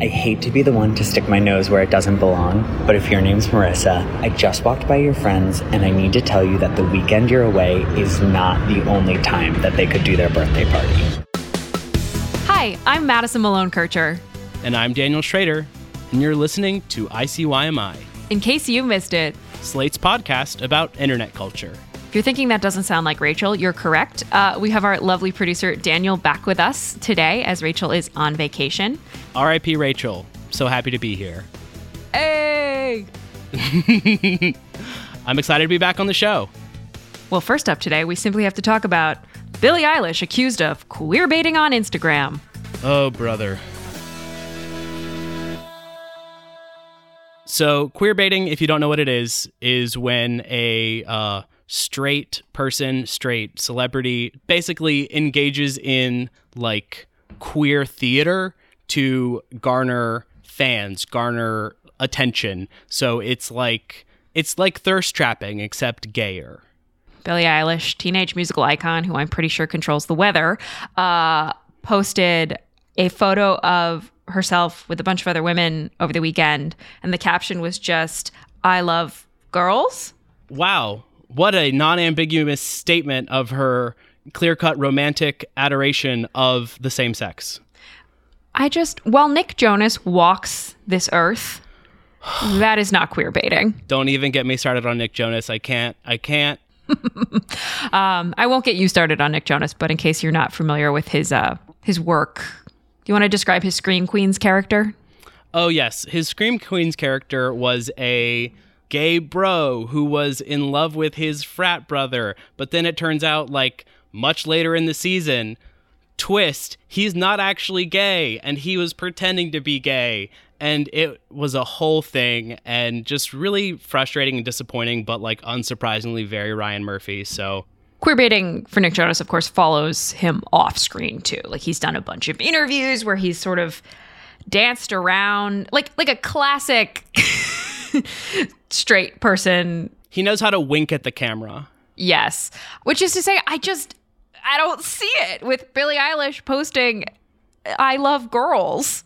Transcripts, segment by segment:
I hate to be the one to stick my nose where it doesn't belong, but if your name's Marissa, I just walked by your friends and I need to tell you that the weekend you're away is not the only time that they could do their birthday party. Hi, I'm Madison Malone Kircher. And I'm Daniel Schrader, and you're listening to ICYMI, In case you missed it, Slate's podcast about internet culture. You're thinking that doesn't sound like Rachel, you're correct. Uh, we have our lovely producer Daniel back with us today as Rachel is on vacation. RIP Rachel, so happy to be here. Hey! I'm excited to be back on the show. Well, first up today, we simply have to talk about Billie Eilish accused of queer baiting on Instagram. Oh, brother. So, queer baiting, if you don't know what it is, is when a uh, straight person, straight celebrity, basically engages in like queer theater to garner fans, garner attention. So it's like it's like thirst trapping, except gayer. Billie Eilish, teenage musical icon who I'm pretty sure controls the weather, uh, posted a photo of herself with a bunch of other women over the weekend. And the caption was just, I love girls. Wow, what a non-ambiguous statement of her clear-cut romantic adoration of the same sex. I just, while Nick Jonas walks this earth, that is not queer baiting. Don't even get me started on Nick Jonas. I can't. I can't. Um, I won't get you started on Nick Jonas, but in case you're not familiar with his uh, his work, do you want to describe his Scream Queens character? Oh yes, his Scream Queens character was a gay bro who was in love with his frat brother, but then it turns out like much later in the season, twist, he's not actually gay and he was pretending to be gay and it was a whole thing and just really frustrating and disappointing but like unsurprisingly very Ryan Murphy. So Queer baiting for Nick Jonas, of course, follows him off screen too. Like he's done a bunch of interviews where he's sort of danced around like like a classic straight person. he knows how to wink at the camera. Yes. Which is to say, I just I don't see it with Billie Eilish posting I love girls.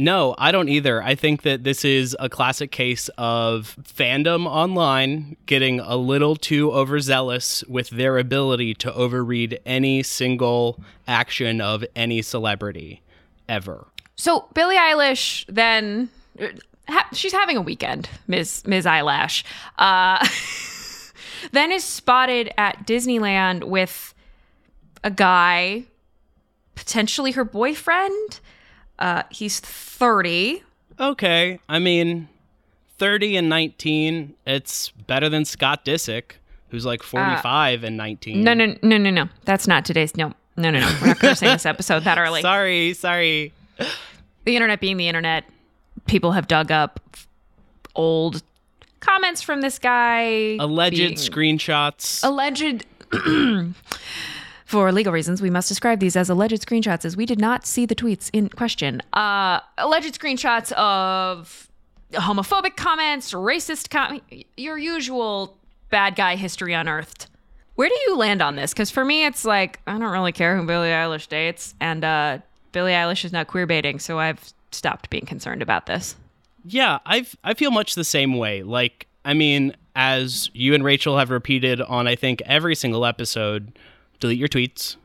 No, I don't either. I think that this is a classic case of fandom online getting a little too overzealous with their ability to overread any single action of any celebrity ever. So Billie Eilish then ha- she's having a weekend, Ms. Ms. Eyelash. Uh, then is spotted at Disneyland with a guy, potentially her boyfriend. Uh, he's 30. Okay, I mean, 30 and 19, it's better than Scott Disick, who's like 45 and 19. No, no, no, no, no. That's not today's. No, no, no, no. We're not cursing this episode that early. Sorry, sorry. the internet being the internet, people have dug up old comments from this guy. Alleged being- screenshots. alleged for legal reasons we must describe these as alleged screenshots as we did not see the tweets in question uh alleged screenshots of homophobic comments racist com- your usual bad guy history unearthed where do you land on this because for me it's like i don't really care who billie eilish dates and uh billie eilish is not queer baiting so i've stopped being concerned about this Yeah, I I feel much the same way. Like, I mean, as you and Rachel have repeated on I think every single episode, delete your tweets.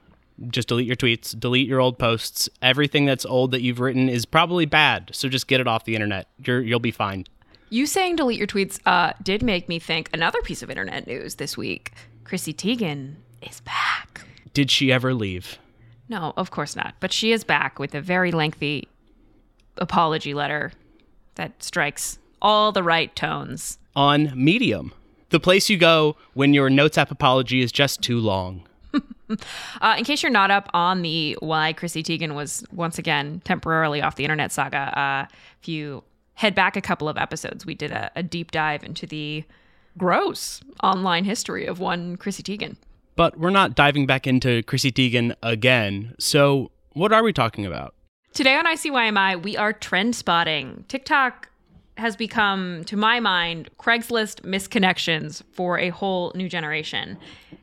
Just delete your tweets, delete your old posts. Everything that's old that you've written is probably bad, so just get it off the internet. You're you'll be fine. You saying delete your tweets uh, did make me think another piece of internet news this week. Chrissy Teigen is back. Did she ever leave? No, of course not. But she is back with a very lengthy apology letter that strikes all the right tones. On Medium, the place you go when your notes app apology is just too long. uh, in case you're not up on the why Chrissy Teigen was once again temporarily off the internet saga, uh, if you head back a couple of episodes, we did a, a deep dive into the gross online history of one Chrissy Teigen. But we're not diving back into Chrissy Teigen again. So, what are we talking about? Today on ICYMI, we are trend spotting. TikTok has become, to my mind, Craigslist misconnections for a whole new generation.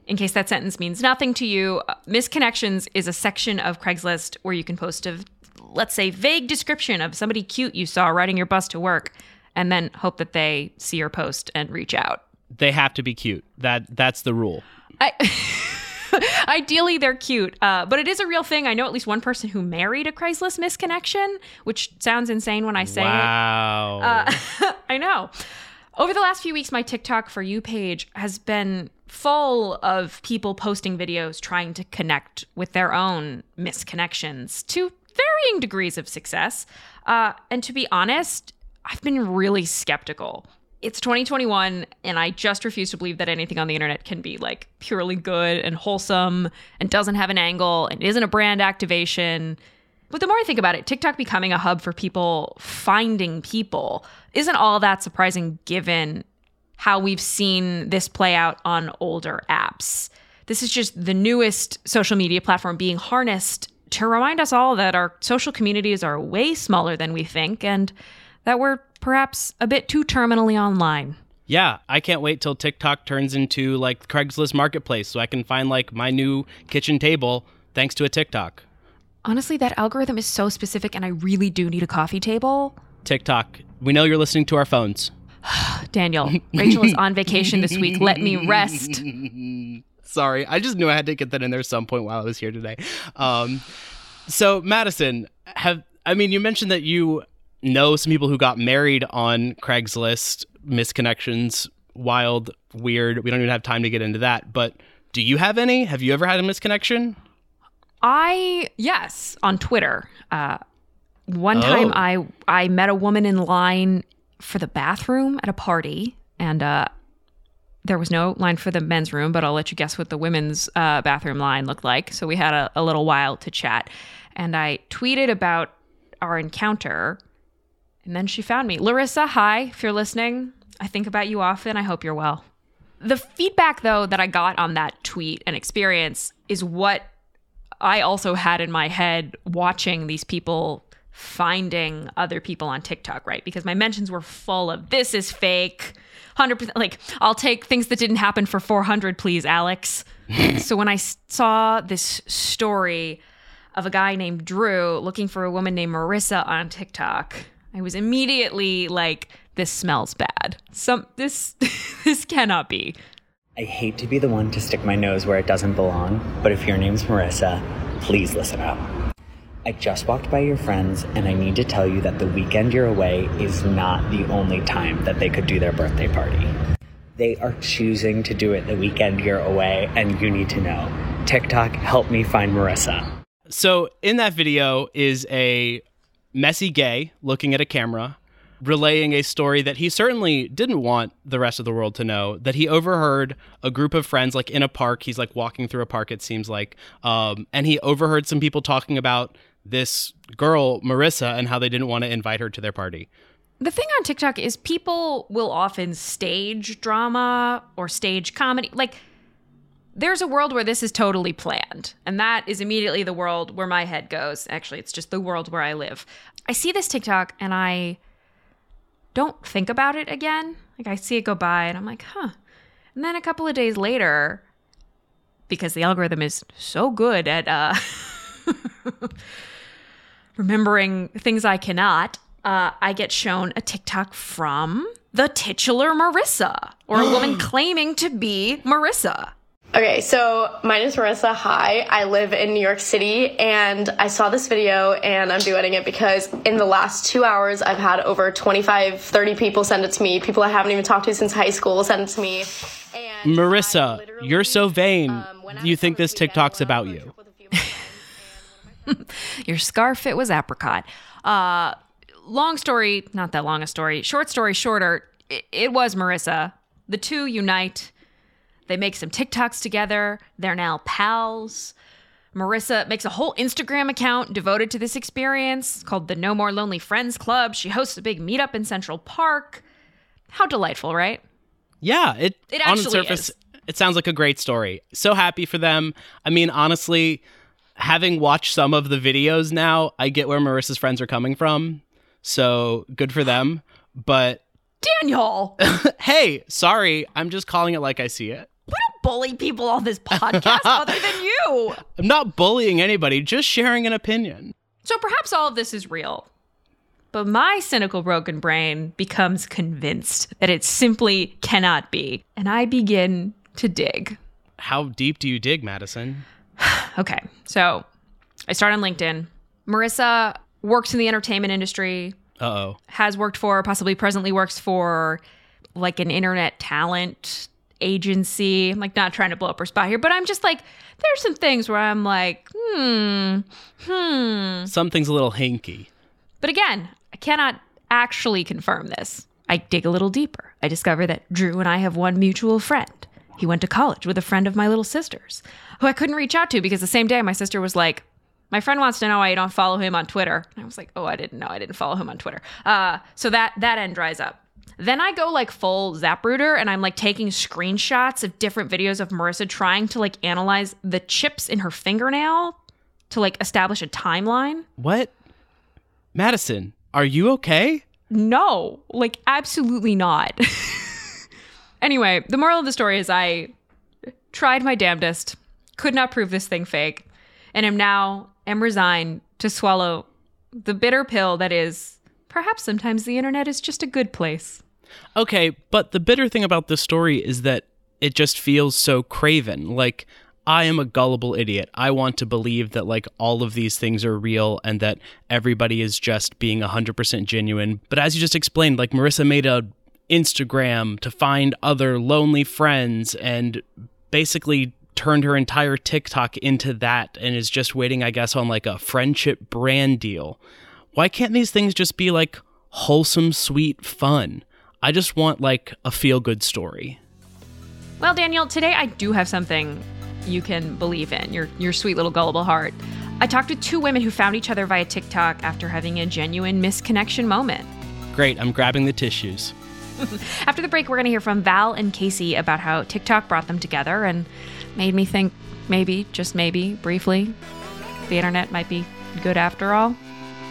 In case that sentence means nothing to you, uh, misconnections is a section of Craigslist where you can post a, let's say, vague description of somebody cute you saw riding your bus to work, and then hope that they see your post and reach out. They have to be cute. That that's the rule. I, ideally, they're cute, uh, but it is a real thing. I know at least one person who married a Craigslist misconnection, which sounds insane when I say wow. it. Uh, I know. Over the last few weeks, my TikTok for you page has been full of people posting videos trying to connect with their own misconnections to varying degrees of success. Uh, and to be honest, I've been really skeptical it's 2021 and I just refuse to believe that anything on the internet can be like purely good and wholesome and doesn't have an angle and isn't a brand activation. But the more I think about it, TikTok becoming a hub for people finding people isn't all that surprising given how we've seen this play out on older apps. This is just the newest social media platform being harnessed to remind us all that our social communities are way smaller than we think and that we're perhaps a bit too terminally online. Yeah, I can't wait till TikTok turns into like Craigslist Marketplace so I can find like my new kitchen table thanks to a TikTok. Honestly, that algorithm is so specific and I really do need a coffee table. TikTok, we know you're listening to our phones. Daniel, Rachel is on vacation this week. Let me rest. Sorry, I just knew I had to get that in there some point while I was here today. Um, so, Madison, have I mean, you mentioned that you know some people who got married on Craigslist, misconnections, wild, weird. We don't even have time to get into that. But do you have any? Have you ever had a misconnection? I yes, on Twitter. Uh, one oh. time I I met a woman in line for the bathroom at a party, and uh, there was no line for the men's room, but I'll let you guess what the women's uh, bathroom line looked like. So we had a, a little while to chat, and I tweeted about our encounter and then she found me. Larissa, hi, if you're listening. I think about you often. I hope you're well. The feedback, though, that I got on that tweet and experience is what I also had in my head watching these people finding other people on TikTok, right? Because my mentions were full of this is fake, 100%. Like, I'll take things that didn't happen for 400, please, Alex. so when I saw this story of a guy named Drew looking for a woman named Marissa on TikTok, I was immediately like, this smells bad. Some this this cannot be. I hate to be the one to stick my nose where it doesn't belong, but if your name's Marissa, please listen up. I just walked by your friends, and I need to tell you that the weekend you're away is not the only time that they could do their birthday party. They are choosing to do it the weekend you're away, and you need to know. TikTok, help me find Marissa. So, in that video is a messy gay looking at a camera, relaying a story that he certainly didn't want the rest of the world to know that he overheard a group of friends like in a park. He's like walking through a park it seems like um, and he overheard some people talking about this girl marissa and how they didn't want to invite her to their party. The thing on tiktok is people will often stage drama or stage comedy. Like there's a world where this is totally planned. And that is immediately the world where my head goes. Actually, it's just the world where I live. I see this TikTok and I don't think about it again. Like I see it go by and I'm like, huh. And then a couple of days later, because the algorithm is so good at uh, remembering things I cannot, uh, I get shown a TikTok from the titular Marissa or a woman claiming to be Marissa. Okay, so my name is Marissa. Hi, I live in New York City, and I saw this video and I'm doing it because in the last two hours, I've had over 25, 30 people send it to me. People I haven't even talked to since high school send it to me. And Marissa, you're so vain. Um, you think this TikTok's about you. Your scarf, it was apricot. Uh, long story, not that long a story. Short story shorter, it, it was Marissa. The two unite They make some TikToks together. They're now pals. Marissa makes a whole Instagram account devoted to this experience called the No More Lonely Friends Club. She hosts a big meetup in Central Park. How delightful, right? Yeah, it, It on the actually surface is. it sounds like a great story. So happy for them. I mean, honestly, having watched some of the videos now, I get where Marissa's friends are coming from. So good for them. But Daniel, hey, sorry, I'm just calling it like I see it. Bully people on this podcast other than you. I'm not bullying anybody, just sharing an opinion. So perhaps all of this is real. But my cynical broken brain becomes convinced that it simply cannot be. And I begin to dig. How deep do you dig, Madison? Okay, so I start on LinkedIn. Marissa works in the entertainment industry, Uh oh. has worked for, possibly presently works for like an internet talent agency. I'm like not trying to blow up her spot here, but I'm just like, there's some things where I'm like, hmm, hmm. Something's a little hinky. But again, I cannot actually confirm this. I dig a little deeper. I discover that Drew and I have one mutual friend. He went to college with a friend of my little sister's, who I couldn't reach out to because the same day my sister was like, my friend wants to know why you don't follow him on Twitter. And I was like, oh, I didn't know. I didn't follow him on Twitter. Uh, so that that end dries up. Then I go like full Zapruder and I'm like taking screenshots of different videos of Marissa trying to like analyze the chips in her fingernail to like establish a timeline. What? Madison, are you okay? No, like absolutely not. anyway, the moral of the story is I tried my damnedest, could not prove this thing fake, and am now am resigned to swallow the bitter pill that is perhaps sometimes the internet is just a good place. Okay, but the bitter thing about this story is that it just feels so craven. Like, I am a gullible idiot. I want to believe that, like, all of these things are real and that everybody is just being 100% genuine. But as you just explained, like, Marissa made a Instagram to find other lonely friends and basically turned her entire TikTok into that and is just waiting, I guess, on like a friendship brand deal. Why can't these things just be like wholesome, sweet fun? I just want like a feel good story. Well, Daniel, today I do have something you can believe in. Your your sweet little gullible heart. I talked to two women who found each other via TikTok after having a genuine misconnection moment. Great, I'm grabbing the tissues. After the break, we're going to hear from Val and Casey about how TikTok brought them together and made me think maybe, just maybe, briefly, the internet might be good after all.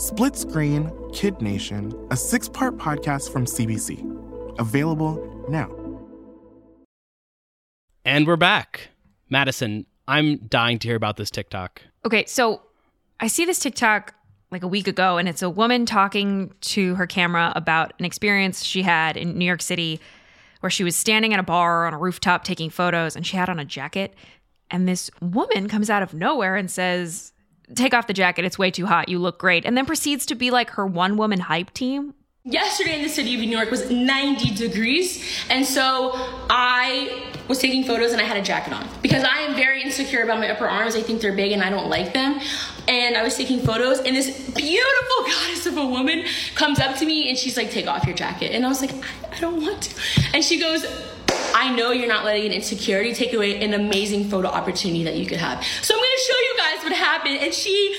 Split Screen Kid Nation, a six part podcast from CBC. Available now. And we're back. Madison, I'm dying to hear about this TikTok. Okay, so I see this TikTok like a week ago, and it's a woman talking to her camera about an experience she had in New York City where she was standing at a bar on a rooftop taking photos and she had on a jacket. And this woman comes out of nowhere and says, Take off the jacket. It's way too hot. You look great. And then proceeds to be like her one woman hype team Yesterday in the city of New York was 90 degrees, and so I was taking photos and I had a jacket on because I am very insecure about my upper arms. I think they're big and I don't like them. And I was taking photos, and this beautiful goddess of a woman comes up to me and she's like, Take off your jacket. And I was like, I, I don't want to. And she goes, I know you're not letting an insecurity take away an amazing photo opportunity that you could have. So I'm gonna show you guys what happened. And she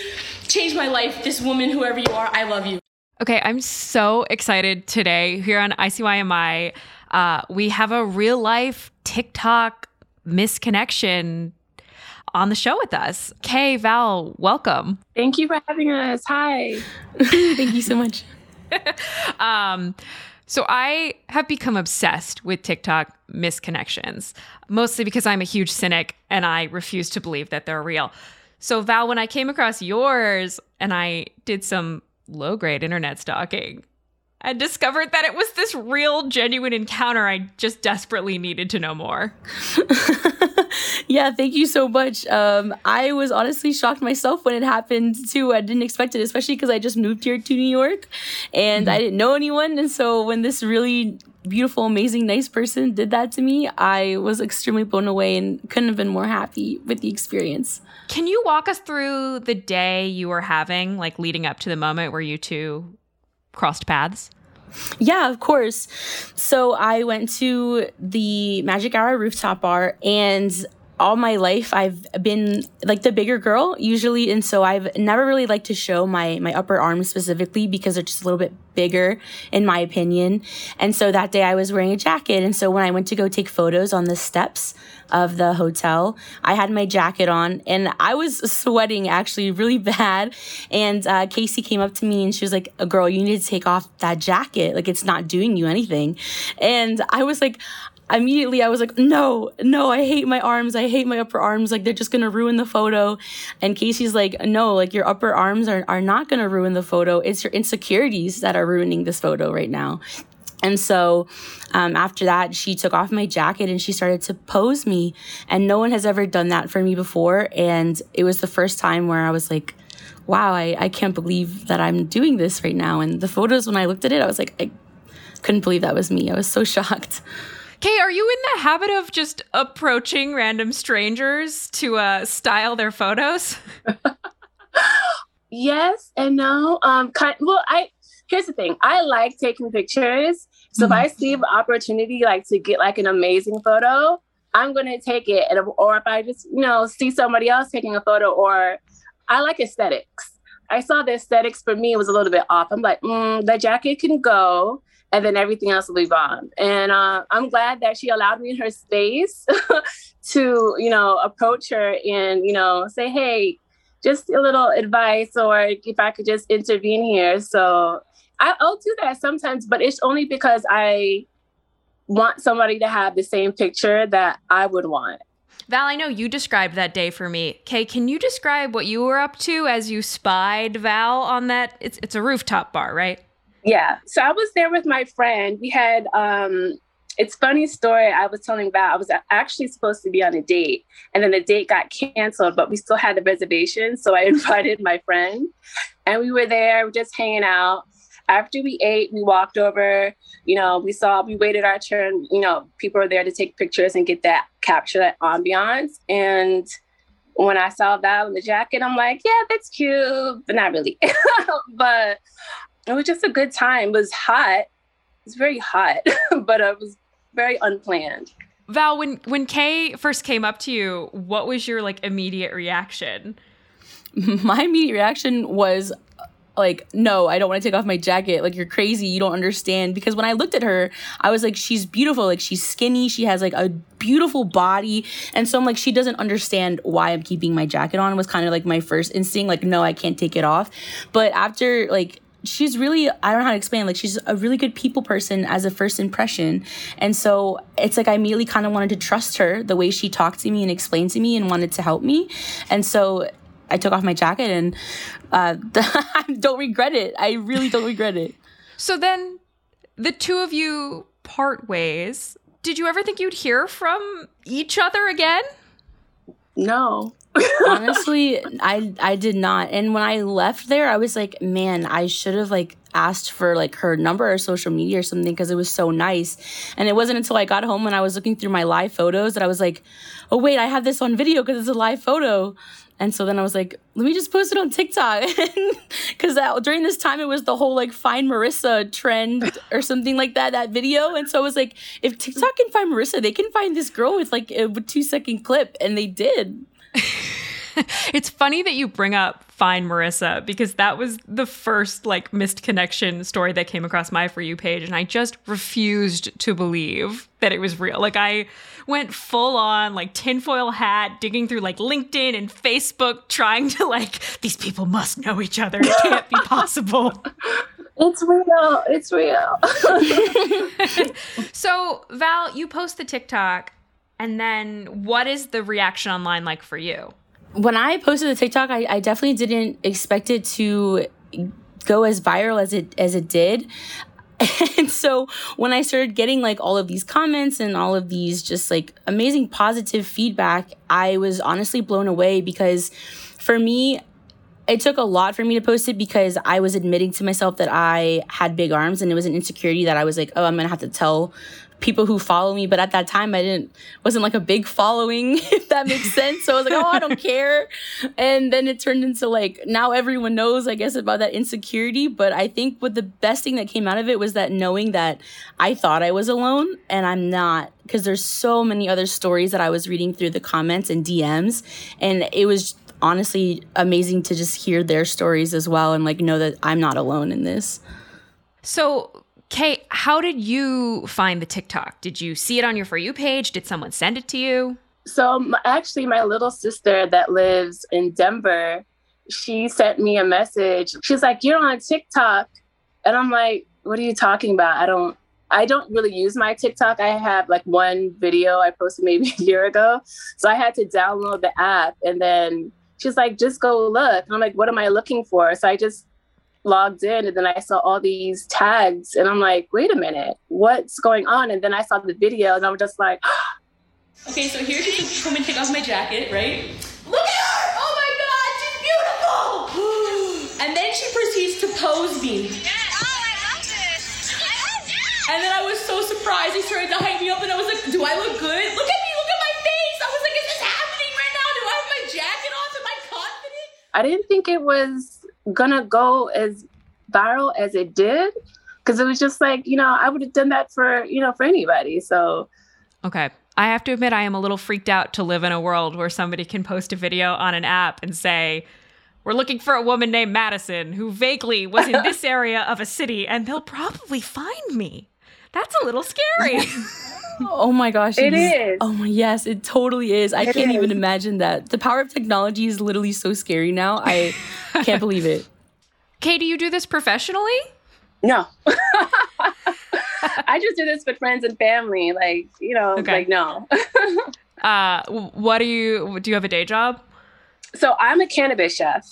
changed my life. This woman, whoever you are, I love you. Okay, I'm so excited today here on ICYMI. Uh, we have a real life TikTok misconnection on the show with us. Kay, Val, welcome. Thank you for having us. Hi. Thank you so much. um, so I have become obsessed with TikTok misconnections, mostly because I'm a huge cynic and I refuse to believe that they're real. So Val, when I came across yours and I did some low grade internet stalking and discovered that it was this real, genuine encounter. I just desperately needed to know more. yeah, thank you so much. Um, I was honestly shocked myself when it happened too. I didn't expect it, especially because I just moved here to New York and mm-hmm. I didn't know anyone. And so when this really beautiful, amazing, nice person did that to me, I was extremely blown away and couldn't have been more happy with the experience. Can you walk us through the day you were having, like leading up to the moment where you two crossed paths? Yeah, of course. So I went to the Magic Hour rooftop bar and all my life I've been like the bigger girl usually and so I've never really liked to show my my upper arms specifically because they're just a little bit bigger in my opinion. And so that day I was wearing a jacket and so when I went to go take photos on the steps of the hotel, I had my jacket on and I was sweating actually really bad and uh, Casey came up to me and she was like, "A "Girl, you need to take off that jacket. Like it's not doing you anything." And I was like, immediately I was like, no, no, I hate my arms. I hate my upper arms. Like they're just going to ruin the photo. And Casey's like, no, like your upper arms are, are not going to ruin the photo. It's your insecurities that are ruining this photo right now. And so um, after that, she took off my jacket and she started to pose me. And no one has ever done that for me before. And it was the first time where I was like, wow, I, I can't believe that I'm doing this right now. And the photos, when I looked at it, I was like, I couldn't believe that was me. I was so shocked. Kay, are you in the habit of just approaching random strangers to uh, style their photos? yes and no. Um, kind, well, I here's the thing. I like taking pictures. So mm-hmm. if I see an opportunity like to get like an amazing photo, I'm gonna take it. And or if I just you know see somebody else taking a photo, or I like aesthetics. I saw the aesthetics for me was a little bit off. I'm like, mm, the jacket can go and then everything else will be gone. And uh, I'm glad that she allowed me in her space to, you know, approach her and, you know, say, hey, just a little advice or if I could just intervene here. So I, I'll do that sometimes, but it's only because I want somebody to have the same picture that I would want. Val, I know you described that day for me. Kay, can you describe what you were up to as you spied Val on that? It's it's a rooftop bar, right? Yeah. So I was there with my friend. We had um it's funny story I was telling about. I was actually supposed to be on a date and then the date got canceled, but we still had the reservation. So I invited my friend and we were there just hanging out. After we ate, we walked over, you know, we saw, we waited our turn, you know, people were there to take pictures and get that, capture that ambiance. And when I saw that on the jacket, I'm like, yeah, that's cute, but not really. but it was just a good time. It was hot. It was very hot, but it was very unplanned. Val, when when Kay first came up to you, what was your like immediate reaction? My immediate reaction was like, no, I don't want to take off my jacket. Like, you're crazy. You don't understand. Because when I looked at her, I was like, she's beautiful. Like, she's skinny. She has like a beautiful body. And so I'm like, she doesn't understand why I'm keeping my jacket on, was kind of like my first instinct. Like, no, I can't take it off. But after like she's really I don't know how to explain like she's a really good people person as a first impression. And so it's like I immediately kind of wanted to trust her the way she talked to me and explained to me and wanted to help me. And so I took off my jacket and uh, I don't regret it. I really don't regret it. So then the two of you part ways. Did you ever think you'd hear from each other again? No Honestly, I I did not. And when I left there, I was like, man, I should have like asked for like her number or social media or something because it was so nice. And it wasn't until I got home and I was looking through my live photos that I was like, oh wait, I have this on video because it's a live photo. And so then I was like, let me just post it on TikTok. Because during this time, it was the whole like find Marissa trend or something like that, that video. And so I was like, if TikTok can find Marissa, they can find this girl with like a two second clip. And they did. it's funny that you bring up Find Marissa because that was the first like missed connection story that came across my For You page. And I just refused to believe that it was real. Like I went full on like tinfoil hat, digging through like LinkedIn and Facebook, trying to like, these people must know each other. It can't be possible. It's real. It's real. so, Val, you post the TikTok, and then what is the reaction online like for you? when I posted the TikTok, I, I definitely didn't expect it to go as viral as it as it did. And so when I started getting like all of these comments and all of these just like amazing positive feedback, I was honestly blown away because for me, it took a lot for me to post it because I was admitting to myself that I had big arms and it was an insecurity that I was like, oh, I'm gonna have to tell people who follow me, but at that time I didn't wasn't like a big following, if that makes sense. So I was like, oh, I don't care. And then it turned into like now everyone knows, I guess, about that insecurity. But I think what the best thing that came out of it was that knowing that I thought I was alone and I'm not, because there's so many other stories that I was reading through the comments and DMs, and it was honestly amazing to just hear their stories as well and like know that I'm not alone in this. So Kate, how did you find the TikTok? Did you see it on your For You page? Did someone send it to you? So, actually, my little sister that lives in Denver, she sent me a message. She's like, You're on TikTok. And I'm like, What are you talking about? I don't. I don't really use my TikTok. I have like one video I posted maybe a year ago. So I had to download the app and then she's like, just go look. And I'm like, what am I looking for? So I just logged in and then I saw all these tags and I'm like, wait a minute, what's going on? And then I saw the video and I'm just like, okay, so here she's come and take off my jacket, right? Look at her! Oh my god, she's beautiful! and then she proceeds to pose me. Yes. Oh, I love this. I love this. And then I was so surprised. He started to hype me up and I was like, do I look good? Look at me, look at my face. I was like, is this happening right now? Do I have my jacket off? Am I confident? I didn't think it was gonna go as viral as it did? Because it was just like you know i would have done that for you know for anybody so. Okay. I have to admit i am a little freaked out to live in a world where somebody can post a video on an app and say we're looking for a woman named madison who vaguely was in this area of a city and they'll probably find me that's a little scary Oh my gosh. It is. Oh my yes, it totally is. I It can't is. even imagine that. The power of technology is literally so scary now. I can't believe it. Kate, do you do this professionally? no i just do this with friends and family like you know Okay. like no Uh, what do you do? You have a day job? so i'm a cannabis chef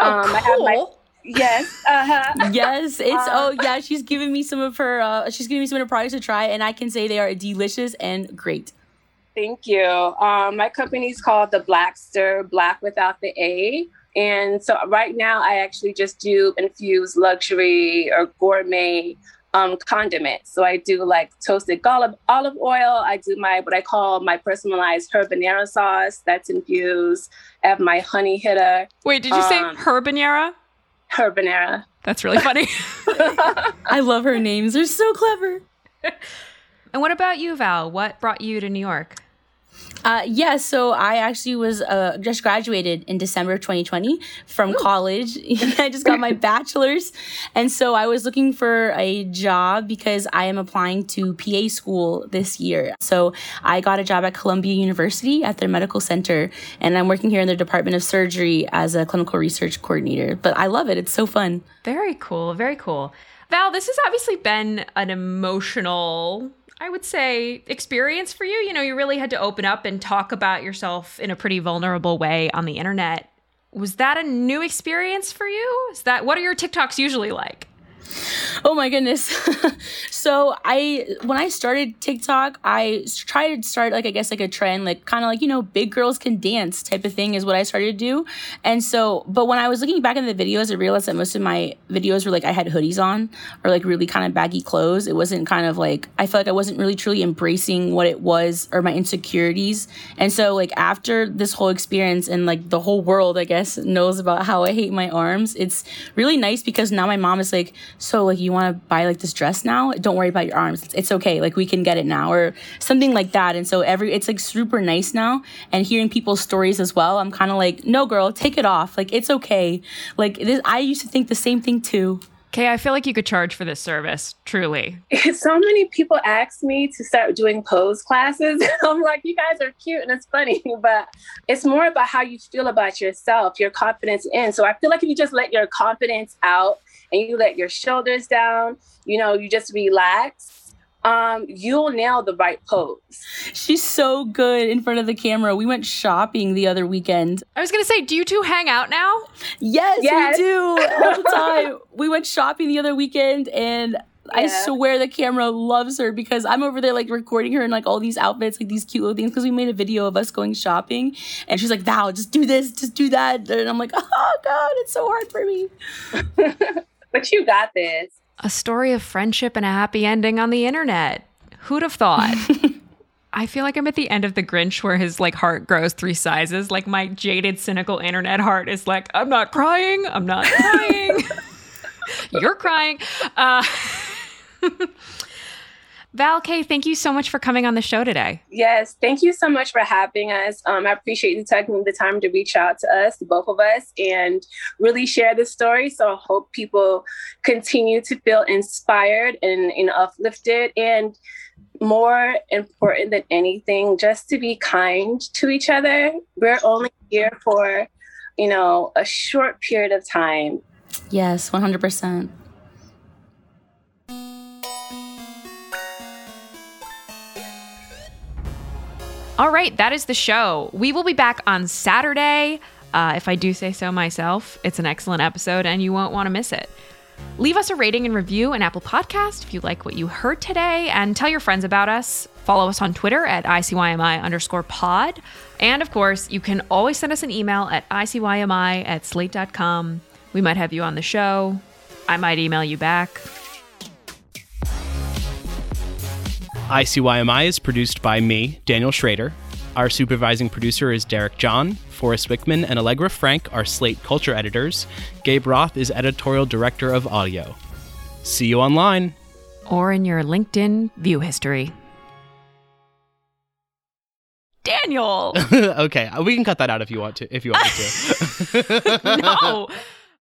Oh, Um, I have my- cool. Yes uh-huh Yes, it's Um, oh yeah, she's giving me some of her uh she's giving me some of her products to try and I can say they are delicious and great. Thank you. Um, my company's called the Blackster, Black without the A. And so right now, I actually just do infused luxury or gourmet um, condiments. So I do like toasted olive, olive oil. I do my what I call my personalized habanero sauce that's infused. I have my honey hitter Wait, did you say Um, herbanera? That's really funny. I love her names. They're so clever. and what about you, Val? What brought you to New York? Uh, yeah, so I actually was uh, just graduated in December of 2020 from college. I just got my bachelor's. And so I was looking for a job because I am applying to PA school this year. So I got a job at Columbia University at their medical center. And I'm working here in their Department of Surgery as a clinical research coordinator. But I love it, it's so fun. Very cool. Very cool. Val, this has obviously been an emotional, I would say, experience for you. You know, you really had to open up and talk about yourself in a pretty vulnerable way on the internet. Was that a new experience for you? Is that what are your TikToks usually like? Oh my goodness. so I when I started TikTok, I tried to start like I guess like a trend, like kind of like, you know, big girls can dance type of thing is what I started to do. And so but when I was looking back in the videos, I realized that most of my videos were like I had hoodies on or like really kind of baggy clothes. It wasn't kind of like I felt like I wasn't really truly embracing what it was or my insecurities. And so like after this whole experience and like the whole world, I guess, knows about how I hate my arms, it's really nice because now my mom is like, so like you want to buy like this dress now? Don't worry about your arms. It's, it's okay. Like we can get it now or something like that. And so every it's like super nice now. And hearing people's stories as well, I'm kind of like, no, girl, take it off. Like it's okay. Like this, I used to think the same thing too. Okay, I feel like you could charge for this service, truly. so many people ask me to start doing pose classes. I'm like, you guys are cute and it's funny, but it's more about how you feel about yourself, your confidence in. So I feel like if you just let your confidence out and you let your shoulders down, you know, you just relax um, you'll nail the right pose. She's so good in front of the camera. We went shopping the other weekend. I was gonna say, do you two hang out now? Yes, yes. we do all the time. we went shopping the other weekend and yeah. I swear the camera loves her because I'm over there like recording her in like all these outfits, like these cute little things. Because we made a video of us going shopping, and she's like, "Val, just do this, just do that," and I'm like, "Oh God, it's so hard for me." but you got this a story of friendship and a happy ending on the internet. Who'd have thought? I feel like I'm at the end of the Grinch where his like heart grows three sizes. Like my jaded, cynical internet heart is like, I'm not crying. I'm not crying. You're crying. Uh, Val K, thank you so much for coming on the show today. Yes, thank you so much for having us. Um, I appreciate you taking the time to reach out to us, both of us, and really share the story. So I hope people continue to feel inspired and, and uplifted and more important than anything, just to be kind to each other. We're only here for, you know, a short period of time. Yes, 100%. All right, that is the show. We will be back on Saturday. Uh, if I do say so myself, it's an excellent episode and you won't want to miss it. Leave us a rating and review in Apple Podcast if you like what you heard today, and tell your friends about us. Follow us on Twitter at ICYMI underscore pod. And of course, you can always send us an email at ICYMI at slate.com. We might have you on the show. I might email you back. ICYMI is produced by me, Daniel Schrader. Our supervising producer is Derek John. Forrest Wickman and Allegra Frank are Slate Culture editors. Gabe Roth is editorial director of audio. See you online. Or in your LinkedIn view history. Daniel. okay, we can cut that out if you want to. If you want to. no.